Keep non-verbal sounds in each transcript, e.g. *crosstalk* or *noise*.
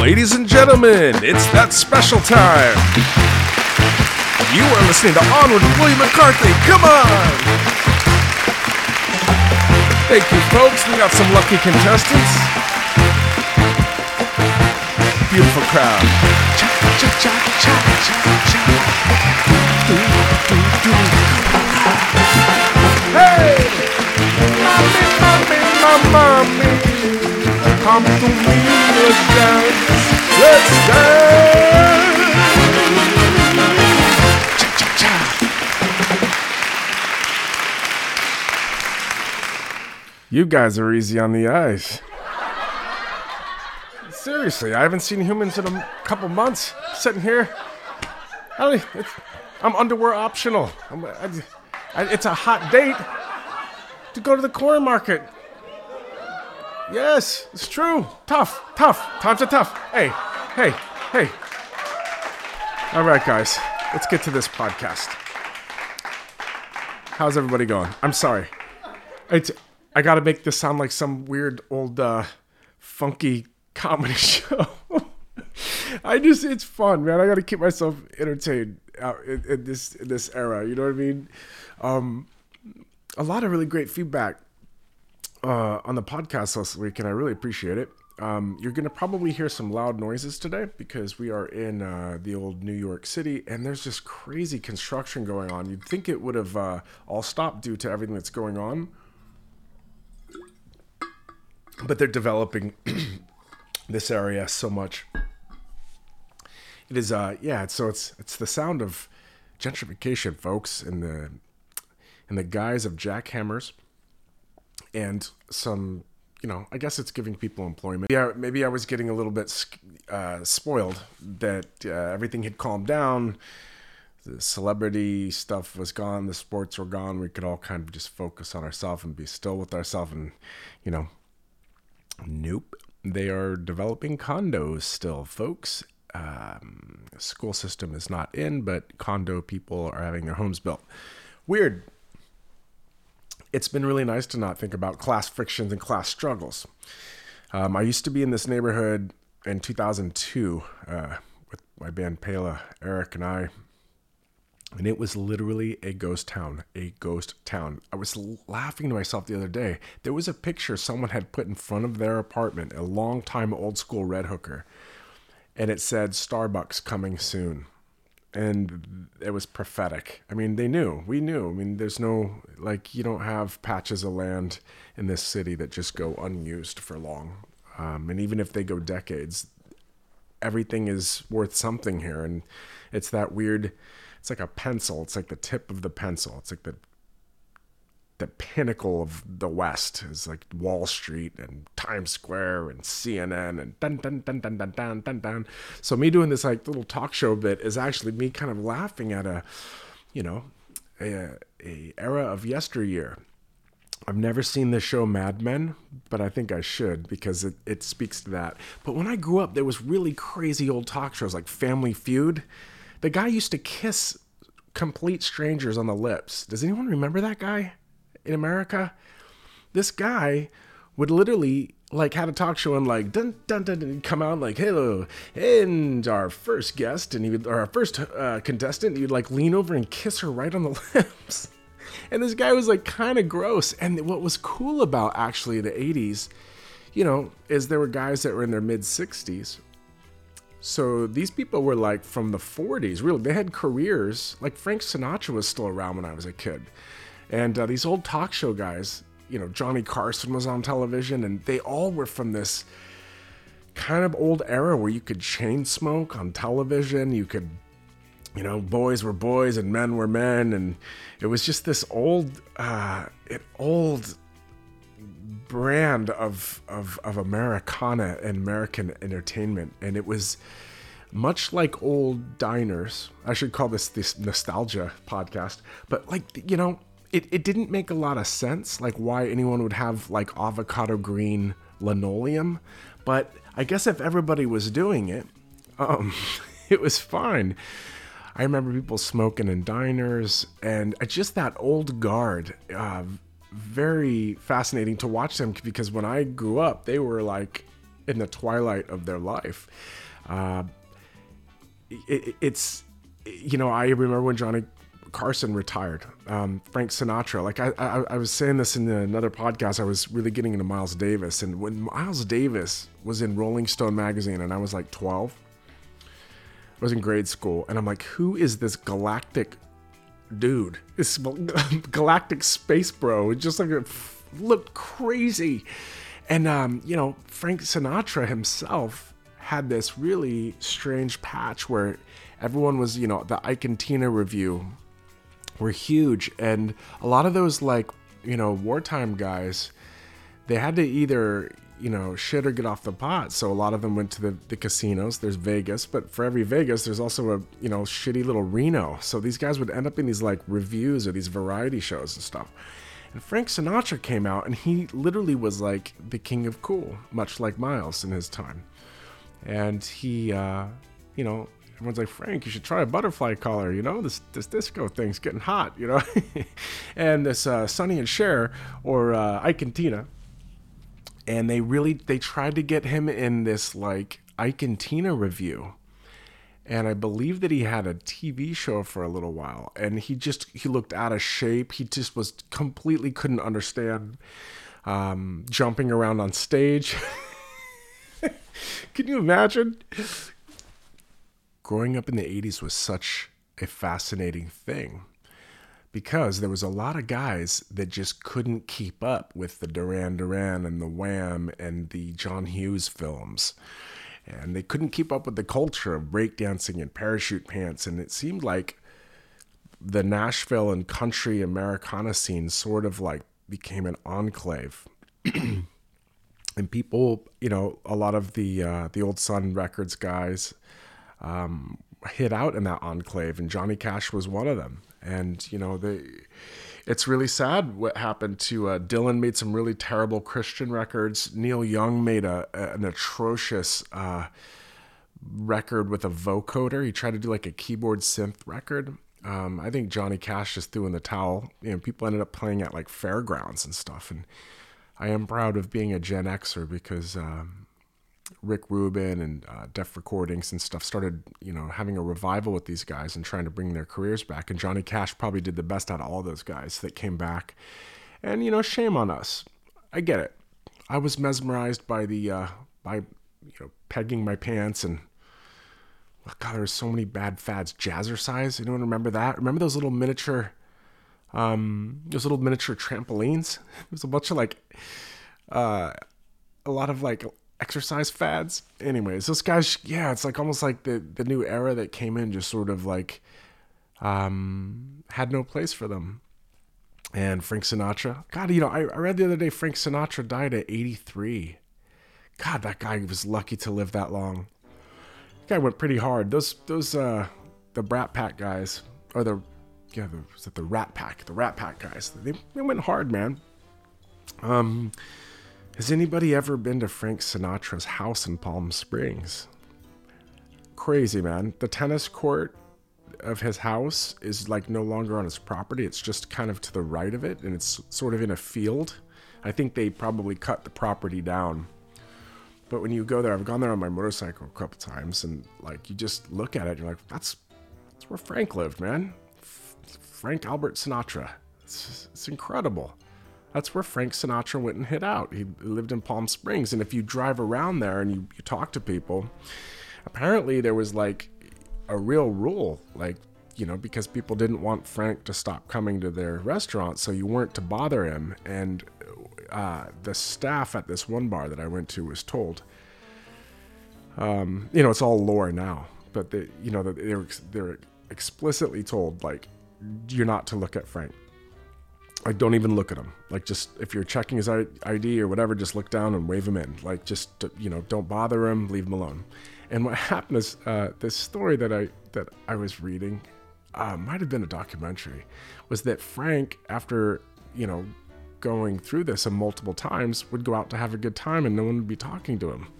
Ladies and gentlemen, it's that special time. You are listening to Onward with William McCarthy. Come on! Thank you, folks. We got some lucky contestants. Beautiful crowd. Hey! Mommy, mommy, mommy. Come to me, dance. Let's dance. Cha, cha, cha. You guys are easy on the eyes. Seriously, I haven't seen humans in a couple months. Sitting here, I I'm underwear optional. I, I, it's a hot date to go to the corn market. Yes, it's true. Tough, tough. Times are tough. Hey, hey, hey. All right, guys, let's get to this podcast. How's everybody going? I'm sorry. It's, I gotta make this sound like some weird old uh, funky comedy *laughs* show. I just it's fun, man. I gotta keep myself entertained out in, in this in this era. You know what I mean? Um, a lot of really great feedback uh, on the podcast last week, and I really appreciate it. Um, you're gonna probably hear some loud noises today because we are in uh, the old New York City, and there's just crazy construction going on. You'd think it would have uh, all stopped due to everything that's going on, but they're developing *clears throat* this area so much. It is, uh, yeah. So it's it's the sound of gentrification, folks, and the and the guise of jackhammers and some, you know, I guess it's giving people employment. Yeah, maybe I was getting a little bit uh, spoiled that uh, everything had calmed down. The celebrity stuff was gone. The sports were gone. We could all kind of just focus on ourselves and be still with ourselves. And, you know, nope. They are developing condos still, folks. Um, school system is not in, but condo people are having their homes built. Weird it's been really nice to not think about class frictions and class struggles. Um, I used to be in this neighborhood in 2002 uh, with my band Pela, Eric, and I, and it was literally a ghost town. A ghost town. I was laughing to myself the other day. There was a picture someone had put in front of their apartment, a long time old school red hooker, and it said Starbucks coming soon and it was prophetic. I mean, they knew. We knew. I mean, there's no like you don't have patches of land in this city that just go unused for long. Um, and even if they go decades, everything is worth something here. And it's that weird. It's like a pencil. It's like the tip of the pencil. It's like the the pinnacle of the West is like Wall Street and Times Square and CNN and dun dun dun dun dun dun dun dun. So me doing this like little talk show bit is actually me kind of laughing at a, you know, a, a era of yesteryear. I've never seen the show Mad Men, but I think I should because it, it speaks to that. But when I grew up, there was really crazy old talk shows like Family Feud. The guy used to kiss complete strangers on the lips. Does anyone remember that guy? In America, this guy would literally like had a talk show and like dun dun dun, dun come out like hello and our first guest and he would or our first uh, contestant he'd like lean over and kiss her right on the *laughs* lips. And this guy was like kind of gross. And what was cool about actually the 80s you know is there were guys that were in their mid 60s so these people were like from the 40s really. They had careers like frank sinatra was still around when i was a kid and uh, these old talk show guys, you know, Johnny Carson was on television, and they all were from this kind of old era where you could chain smoke on television. You could, you know, boys were boys and men were men, and it was just this old, uh, it old brand of, of of Americana and American entertainment, and it was much like old diners. I should call this this nostalgia podcast, but like you know, it, it didn't make a lot of sense, like why anyone would have like avocado green linoleum. But I guess if everybody was doing it, um, *laughs* it was fine. I remember people smoking in diners, and just that old guard. Uh, very fascinating to watch them because when I grew up, they were like in the twilight of their life. Uh, it, it's, you know, I remember when Johnny Carson retired. Um, Frank Sinatra. Like I, I, I, was saying this in another podcast. I was really getting into Miles Davis, and when Miles Davis was in Rolling Stone magazine, and I was like 12, I was in grade school, and I'm like, who is this galactic dude? This *laughs* galactic space bro. It just like looked crazy, and um, you know, Frank Sinatra himself had this really strange patch where everyone was, you know, the Ike and Tina Revue were huge. And a lot of those, like, you know, wartime guys, they had to either, you know, shit or get off the pot. So a lot of them went to the, the casinos. There's Vegas, but for every Vegas, there's also a, you know, shitty little Reno. So these guys would end up in these, like, revues or these variety shows and stuff. And Frank Sinatra came out and he literally was like the king of cool, much like Miles in his time. And he, uh, you know, everyone's like, Frank, you should try a butterfly collar. You know, this this disco thing's getting hot. You know, *laughs* and this uh, Sonny and Cher or uh, Ike and Tina, and they really they tried to get him in this like Ike and Tina Revue. And I believe that he had a TV show for a little while, and he just he looked out of shape. He just was completely couldn't understand um, jumping around on stage. *laughs* Can you imagine? Growing up in the 80s was such a fascinating thing because there was a lot of guys that just couldn't keep up with the Duran Duran and the Wham and the John Hughes films. And they couldn't keep up with the culture of breakdancing and parachute pants. And it seemed like the Nashville and country Americana scene sort of like became an enclave. *clears throat* and people, you know, a lot of the uh, the old Sun Records guys, um, hit out in that enclave, and Johnny Cash was one of them. And you know, they, it's really sad what happened to uh, Dylan. Made some really terrible Christian records. Neil Young made a, a an atrocious uh, record with a vocoder. He tried to do like a keyboard synth record. Um, I think Johnny Cash just threw in the towel. You know, people ended up playing at like fairgrounds and stuff. And I am proud of being a Gen Xer because um, Rick Rubin and uh, Def Recordings and stuff started, you know, having a revival with these guys and trying to bring their careers back. And Johnny Cash probably did the best out of all those guys that came back. And you know, shame on us. I get it. I was mesmerized by the uh, by you know pegging my pants and oh God, there's so many bad fads. Jazzercise. Anyone remember that? Remember those little miniature, um, those little miniature trampolines? *laughs* There's a bunch of like, uh, a lot of like exercise fads. Anyways, those guys, yeah, it's like almost like the the new era that came in just sort of like um, had no place for them. And Frank Sinatra, God, you know, I, I read the other day Frank Sinatra died at 83. God, that guy was lucky to live that long. That guy went pretty hard. Those those uh the Brat Pack guys or the yeah, the, was it the Rat Pack? The Rat Pack guys. They, they went hard, man. Um, has anybody ever been to Frank Sinatra's house in Palm Springs? Crazy, man. The tennis court of his house is like no longer on his property. It's just kind of to the right of it and it's sort of in a field. I think they probably cut the property down. But when you go there, I've gone there on my motorcycle a couple times and like you just look at it and you're like, that's, that's where Frank lived, man. F- Frank Albert Sinatra. It's, it's incredible. That's where Frank Sinatra went and hid out. He lived in Palm Springs. And if you drive around there and you, you talk to people, apparently there was like a real rule, like, you know, because people didn't want Frank to stop coming to their restaurant, so you weren't to bother him. And uh, the staff at this one bar that I went to was told, um, you know, it's all lore now, but they, you know, they're they're explicitly told like, you're not to look at Frank like don't even look at him like just if you're checking his id or whatever just look down and wave him in. Like just you know don't bother him leave him alone. And what *laughs* happened is uh, this story that i that i was reading uh, might have been a documentary was that frank after you know going through this a multiple times would go out to have a good time and no one would be talking to him. *laughs*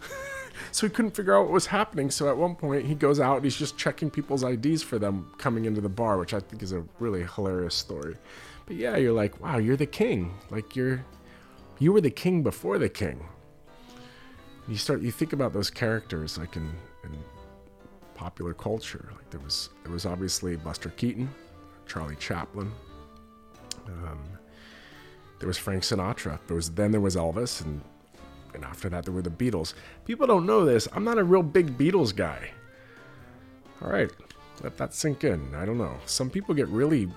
So he couldn't figure out what was happening. So at one point he goes out and he's just checking people's ids for them coming into the bar which i think is a really hilarious story but yeah, you're like, wow, you're the king. Like you're, you were the king before the king. you start you think about those characters like in, in popular culture. Like there was there was obviously Buster Keaton, Charlie Chaplin. Um, there was Frank Sinatra. There was then there was Elvis, and and after that there were the Beatles. People don't know this. I'm not a real big Beatles guy. All right, let that sink in. I don't know. Some people get really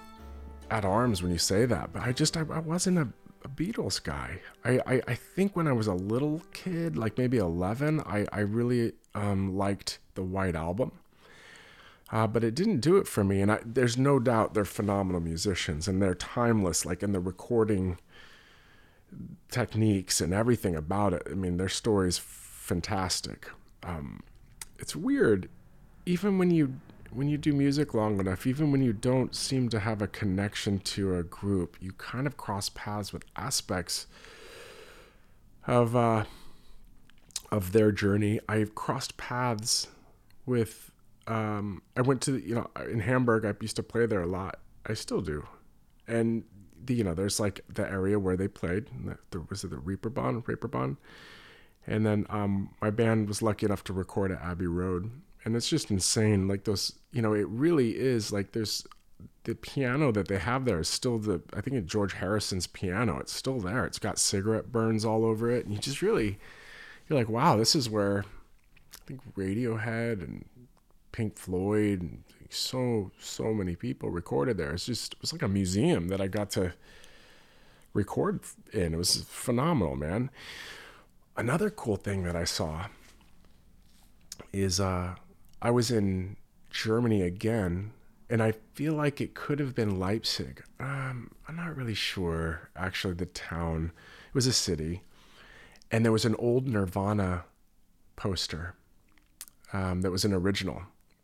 at arms when you say that, but I just I, I wasn't a, a, Beatles guy. I, I I think when I was a little kid, like maybe 11, I I really um, liked the White Album. Uh, but it didn't do it for me, and I, there's no doubt they're phenomenal musicians and they're timeless, like in the recording techniques and everything about it. I mean, their story's fantastic. Um, it's weird, even when you when you do music long enough, even when you don't seem to have a connection to a group, you kind of cross paths with aspects of uh, of their journey. I've crossed paths with. Um, I went to you know in Hamburg. I used to play there a lot. I still do, and the, you know there's like the area where they played. There was it the Reeperbahn, Reeperbahn, and then um, my band was lucky enough to record at Abbey Road, and it's just insane. Like those, you know, it really is like there's the piano that they have there is still the I think it's George Harrison's piano. It's still there. It's got cigarette burns all over it, and you just really you're like, wow, this is where I think Radiohead and Pink Floyd and so so many people recorded there. It's just it was like a museum that I got to record in. It was phenomenal, man. Another cool thing that I saw is uh, I was in Germany again, and I feel like it could have been Leipzig. Um, I'm not really sure. Actually, the town it was a city and there was an old Nirvana poster um, that was an original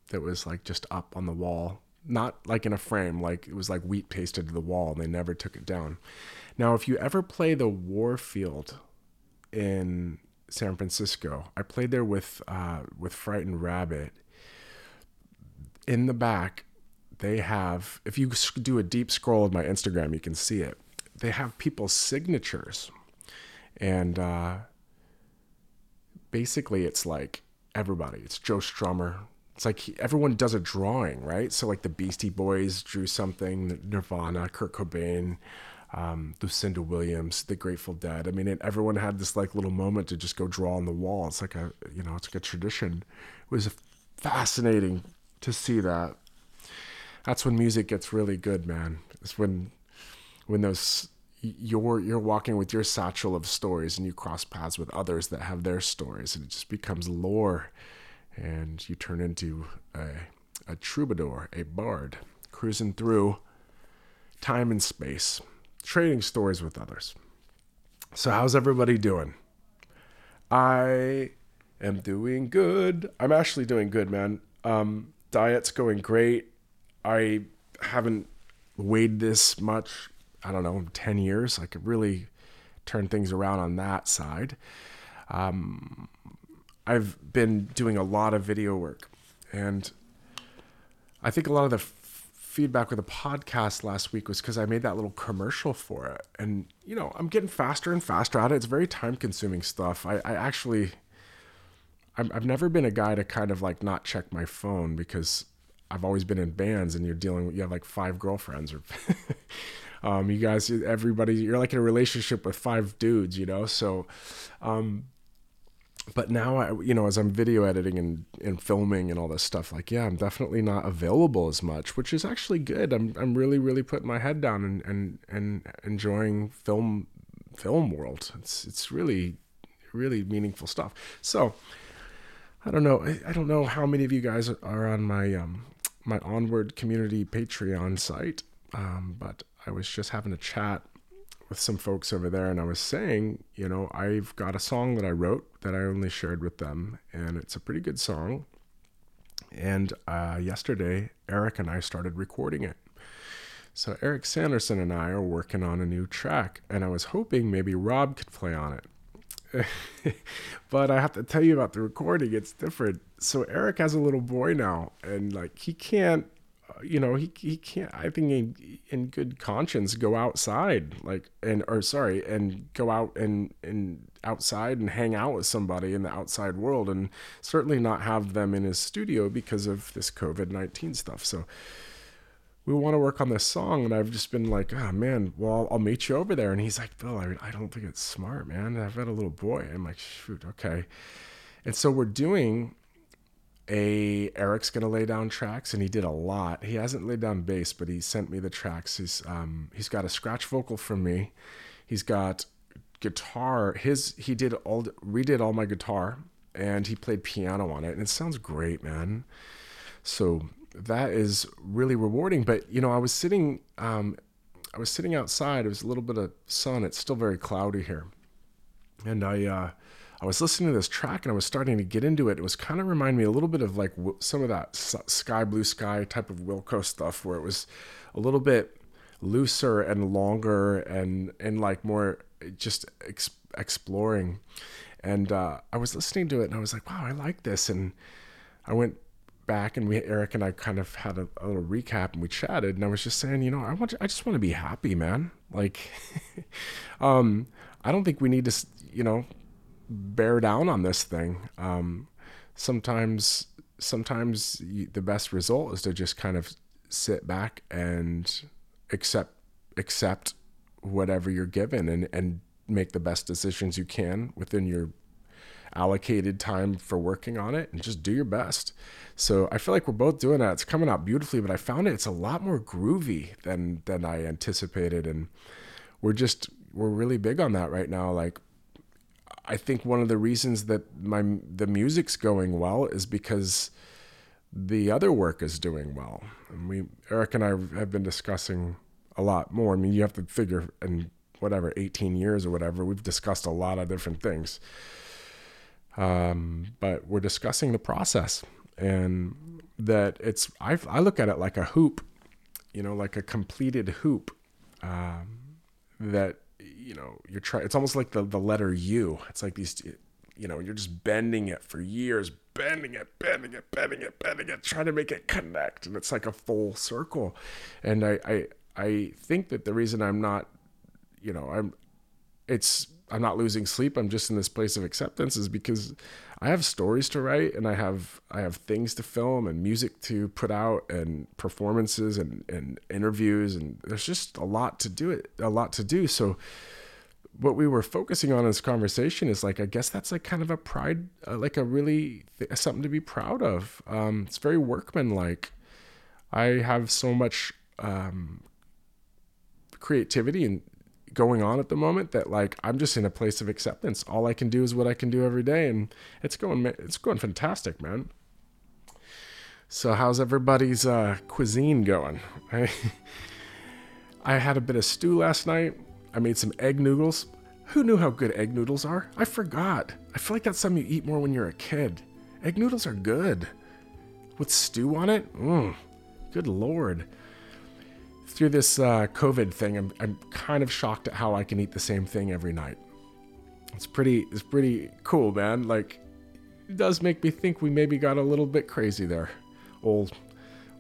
that was like just up on the wall, not like in a frame, like it was like wheat pasted to the wall, and they never took it down. Now, if you ever play the Warfield in San Francisco, I played there with uh, with Frightened Rabbit. In the back, they have. If you do a deep scroll of my Instagram, you can see it. They have people's signatures and uh, basically it's like everybody. It's Joe Strummer. It's like he, everyone does a drawing, right? So like the Beastie Boys drew something, Nirvana, Kurt Cobain, um, Lucinda Williams, The Grateful Dead. I mean, it, everyone had this like little moment to just go draw on the wall. It's like a you know, it's like a tradition. It was fascinating to see that. That's when music gets really good, man. It's when when those you're you're walking with your satchel of stories and you cross paths with others that have their stories and it just becomes lore. And you turn into a, a troubadour a bard cruising through time and space trading stories with others. So how's everybody doing? I am doing good. I'm actually doing good man. Um, diet's going great i haven't weighed this much I don't know, 10 years. I could really turn things around on that side. Um, I've been doing a lot of video work, and I think a lot of the f- feedback with the podcast last week was because I made that little commercial for it. And, you know, I'm getting faster and faster at it. It's very time consuming stuff. I, I actually, i I've never been a guy to kind of like not check my phone because I've always been in bands and you're dealing with, you have like five girlfriends or. *laughs* Um, you guys, everybody, you're like in a relationship with five dudes, you know. So, um, but now I, you know, as I'm video editing and, and filming and all this stuff, like, yeah, I'm definitely not available as much, which is actually good. I'm, I'm really, really putting my head down and, and, and enjoying film, film world. It's, it's really, really meaningful stuff. So I don't know. I, don't know how many of you guys are on my, um, my onward community Patreon site. Um, but I was just having a chat with some folks over there, and I was saying, you know, I've got a song that I wrote that I only shared with them, and it's a pretty good song. And uh, yesterday, Eric and I started recording it. So Eric Sanderson and I are working on a new track, and I was hoping maybe Rob could play on it. *laughs* but I have to tell you about the recording, it's different. So Eric has a little boy now, and like he can't uh, you know, he, he can't, I think in, in good conscience go outside, like, and, or sorry, and go out and, and outside and hang out with somebody in the outside world and certainly not have them in his studio because of this COVID 19 stuff. So, we want to work on this song. And I've just been like, oh man, well, I'll meet you over there. And he's like, Bill, I, I don't think it's smart, man. I've got a little boy. I'm like, shoot, okay. And so we're doing a Eric's gonna lay down tracks, and he did a lot. He hasn't laid down bass, but he sent me the tracks. He's um, he's got a scratch vocal from me. He's got guitar. His he did all redid all my guitar, and he played piano on it, and it sounds great, man. So that is really rewarding. But you know, I was sitting um, I was sitting outside. It was a little bit of sun. It's still very cloudy here, and I. Uh, I was listening to this track and I was starting to get into it. It was kind of remind me a little bit of like some of that sky blue sky type of Wilco stuff, where it was a little bit looser and longer and and like more just ex- exploring. And uh, I was listening to it and I was like, wow, I like this. And I went back and we Eric and I kind of had a, a little recap and we chatted and I was just saying, you know, I want I just want to be happy, man. Like, *laughs* um, I don't think we need to, you know, bear down on this thing. Um, sometimes, sometimes the best result is to just kind of sit back and accept accept whatever you're given and and make the best decisions you can within your allocated time for working on it and just do your best. So I feel like we're both doing that. It's coming out beautifully, but I found it it's a lot more groovy than than I anticipated and we're just we're really big on that right now like I think one of the reasons that my the music's going well is because the other work is doing well. And we Eric and I have been discussing a lot more. I mean, you have to figure in whatever 18 years or whatever, we've discussed a lot of different things. Um, but we're discussing the process and that it's I, I look at it like a hoop, you know, like a completed hoop um, that you know you're trying it's almost like the the letter u. It's like these you know you're just bending it for years bending it bending it bending it bending it trying to make it connect. And it's like a full circle. And i i i think that the reason i'm not you know i'm it's i'm not losing sleep i'm just in this place of acceptance is because i have stories to write and i have i have things to film and music to put out and performances and and interviews and there's just a lot to do it a lot to do so what we were focusing on in this conversation is like I guess that's like kind of a pride, uh, like a really th- something to be proud of. Um, it's very workmanlike. I have so much um, creativity and going on at the moment that like I'm just in a place of acceptance. All I can do is what I can do every day, and it's going it's going fantastic, man. So how's everybody's uh, cuisine going? I *laughs* I had a bit of stew last night. I made some egg noodles. Who knew how good egg noodles are? I forgot. I feel like that's something you eat more when you're a kid. Egg noodles are good. With stew on it? Mmm. Good lord. Through this uh, COVID thing, I'm, I'm kind of shocked at how I can eat the same thing every night. It's pretty, it's pretty cool, man. Like, it does make me think we maybe got a little bit crazy there. Old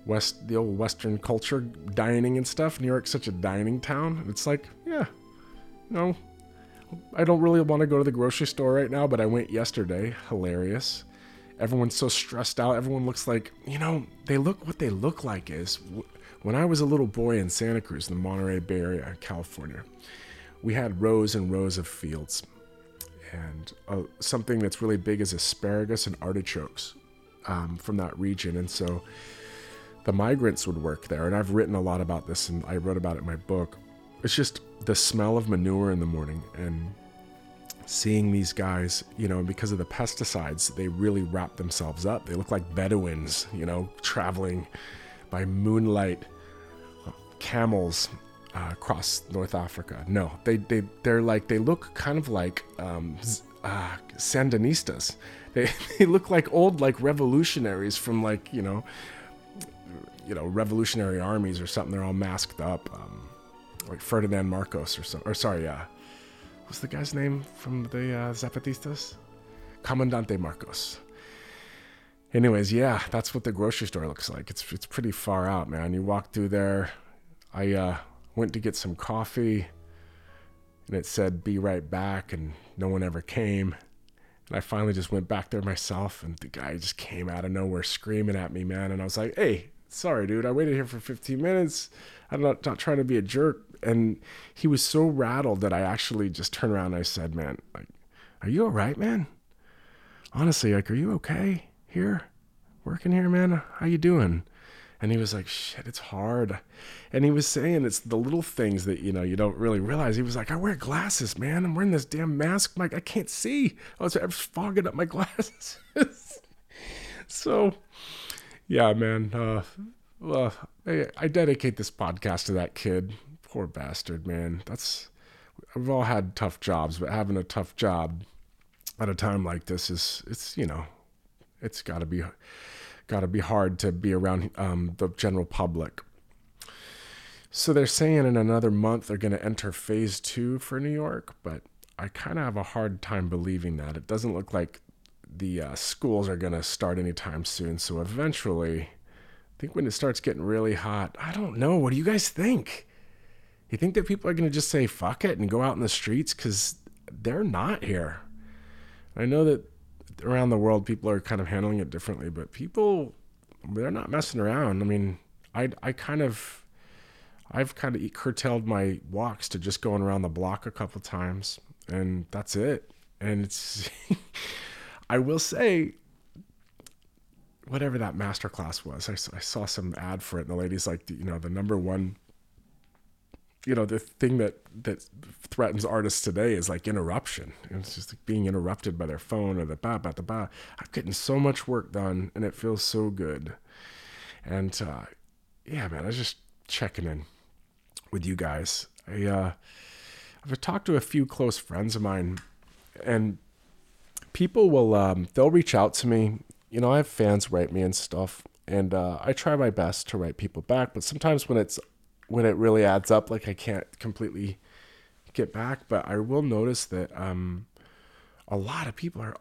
West, the old Western culture, dining and stuff. New York's such a dining town. It's like, yeah, no, I don't really want to go to the grocery store right now, but I went yesterday. Hilarious. Everyone's so stressed out. Everyone looks like, you know, they look what they look like is when I was a little boy in Santa Cruz, in the Monterey Bay Area, California, we had rows and rows of fields. And uh, something that's really big is asparagus and artichokes um, from that region. And so the migrants would work there. And I've written a lot about this and I wrote about it in my book it's just the smell of manure in the morning and seeing these guys, you know, because of the pesticides, they really wrap themselves up. They look like Bedouins, you know, traveling by moonlight, camels uh, across North Africa. No, they they they're like they look kind of like um, uh, Sandinistas. *laughs* They they look like old like revolutionaries from like you know you know revolutionary armies or something. They're all masked up. Um, like Ferdinand Marcos or so, or sorry, uh, what's the guy's name from the uh, Zapatistas? Comandante Marcos. anyways, yeah, that's what the grocery store looks like. It's it's pretty far out, man. You walk through there. I uh, went to get some coffee, and it said "Be right back," and no one ever came. And I finally just went back there myself, and the guy just came out of nowhere screaming at me, man. And I was like, "Hey, sorry, dude. I waited here for 15 minutes. I'm not, not trying to be a jerk." And he was so rattled that I actually just turned around and I said, "Man, like, are you all right, man? Honestly, like, are you okay here, working here, man? How you doing?" And he was like, shit, it's hard. And he was saying it's the little things that, you know, you don't really realize. He was like, I wear glasses, man. I'm wearing this damn mask. Like, I can't see. I was, I fogging up my *laughs* glasses. so, yeah, man. Uh, well, I, I dedicate this podcast to that kid. Poor bastard, man. That's, we've all had tough jobs, but having a tough job at a time like this is, it's, you know, it's got to be got to be hard to be around um, the general public. So they're saying in another month they're going to enter phase two for New York, but I kind of have a hard time believing that. It doesn't look like the uh, schools are going to start anytime soon. So eventually, I think when it starts getting really hot, I don't know. What do you guys think? You think that people are going to just say fuck it and go out in the streets? Because they're not here. I know that around the world, people are kind of handling it differently, but people, they're not messing around. I mean, I, I kind of, I've kind of curtailed my walks to just going around the block a couple times, and that's it. And it's, *laughs* I will say, whatever that masterclass was, I, I saw some ad for it, and the lady's like, you know, the number one you know the thing that that threatens artists today is like interruption. It's just like being interrupted by their phone or the ba ba the ba. I'm getting so much work done and it feels so good. And uh, yeah man i was just checking in with you guys. I uh, i've talked to a few close friends of mine and people will um, they'll reach out to me. You know i have fans write me and stuff and uh, i try my best to write people back but sometimes when it's when it really adds up, like I can't completely get back. But I will notice that um, a lot of people are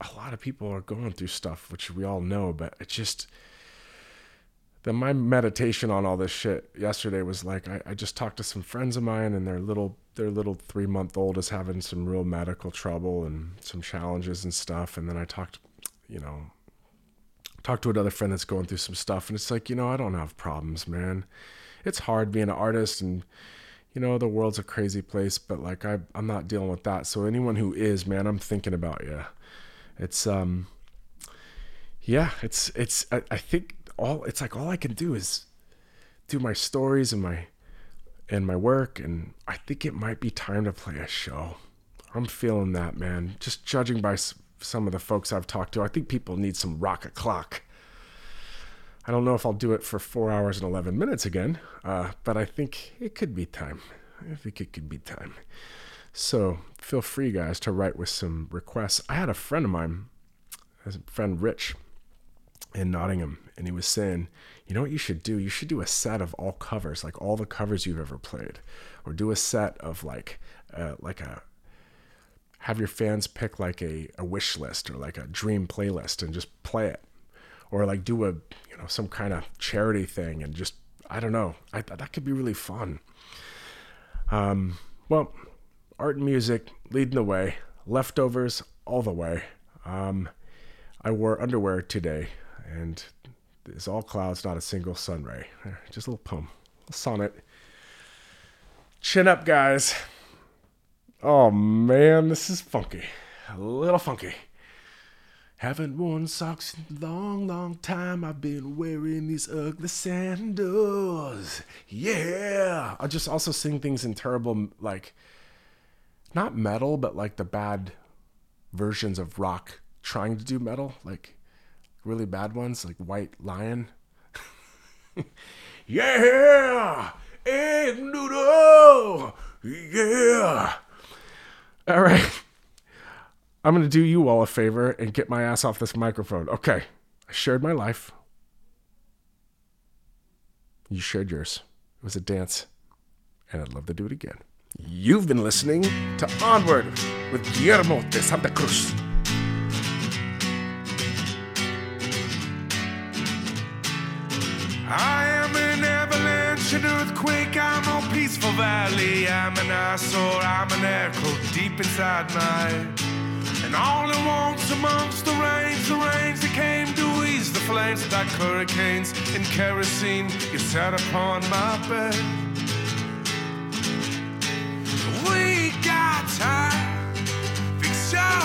a lot of people are going through stuff, which we all know. But it just then my meditation on all this shit yesterday was like I, I just talked to some friends of mine and their little their little three month old is having some real medical trouble and some challenges and stuff. And then I talked, you know, talked to another friend that's going through some stuff, and it's like, you know, I don't have problems, man it's hard being an artist and you know the world's a crazy place but like I, i'm not dealing with that. So anyone who is man i'm thinking about you it's um yeah it's it's I, I think all it's like all i can do is do my stories and my and my work and i think it might be time to play a show. I'm feeling that man. Just judging by some of the folks i've talked to i think people need some rocket clock I don't know if I'll do it for four hours and 11 minutes again, uh, but I think it could be time. I think it could be time. So feel free, guys, to write with some requests. I had a friend of mine, a friend Rich in Nottingham, and he was saying, you know what you should do? You should do a set of all covers, like all the covers you've ever played, or do a set of like, uh, like a, have your fans pick like a, a wish list or like a dream playlist and just play it or like do a you know some kind of charity thing and just I don't know. I thought that could be really fun. Um, well, art and music leading the way, leftovers all the way. Um, I wore underwear today, and it's all clouds, not a single sun ray. *laughs* Just a little poem, a sonnet. Chin up, guys. Oh man, this is funky. A little funky. Haven't worn socks in a long, long time. I've been wearing these ugly sandals. Yeah. I just also sing things in terrible, like, not metal, but like the bad versions of rock trying to do metal, like really bad ones, like White Lion. *laughs* yeah. Egg noodle. Yeah. All right. I'm going to do you all a favor and get my ass off this microphone. Okay. I shared my life. You shared yours. It was a dance. And I'd love to do it again. You've been listening to Onward with Guillermo de Santa Cruz. I am an avalanche, an earthquake. I'm a peaceful valley. I'm an eyesore. I'm an echo deep inside my all at once amongst the rains, the rains that came to ease the flames like hurricanes and kerosene. You sat upon my bed. We got time, picture.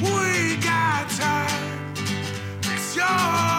We got time, picture.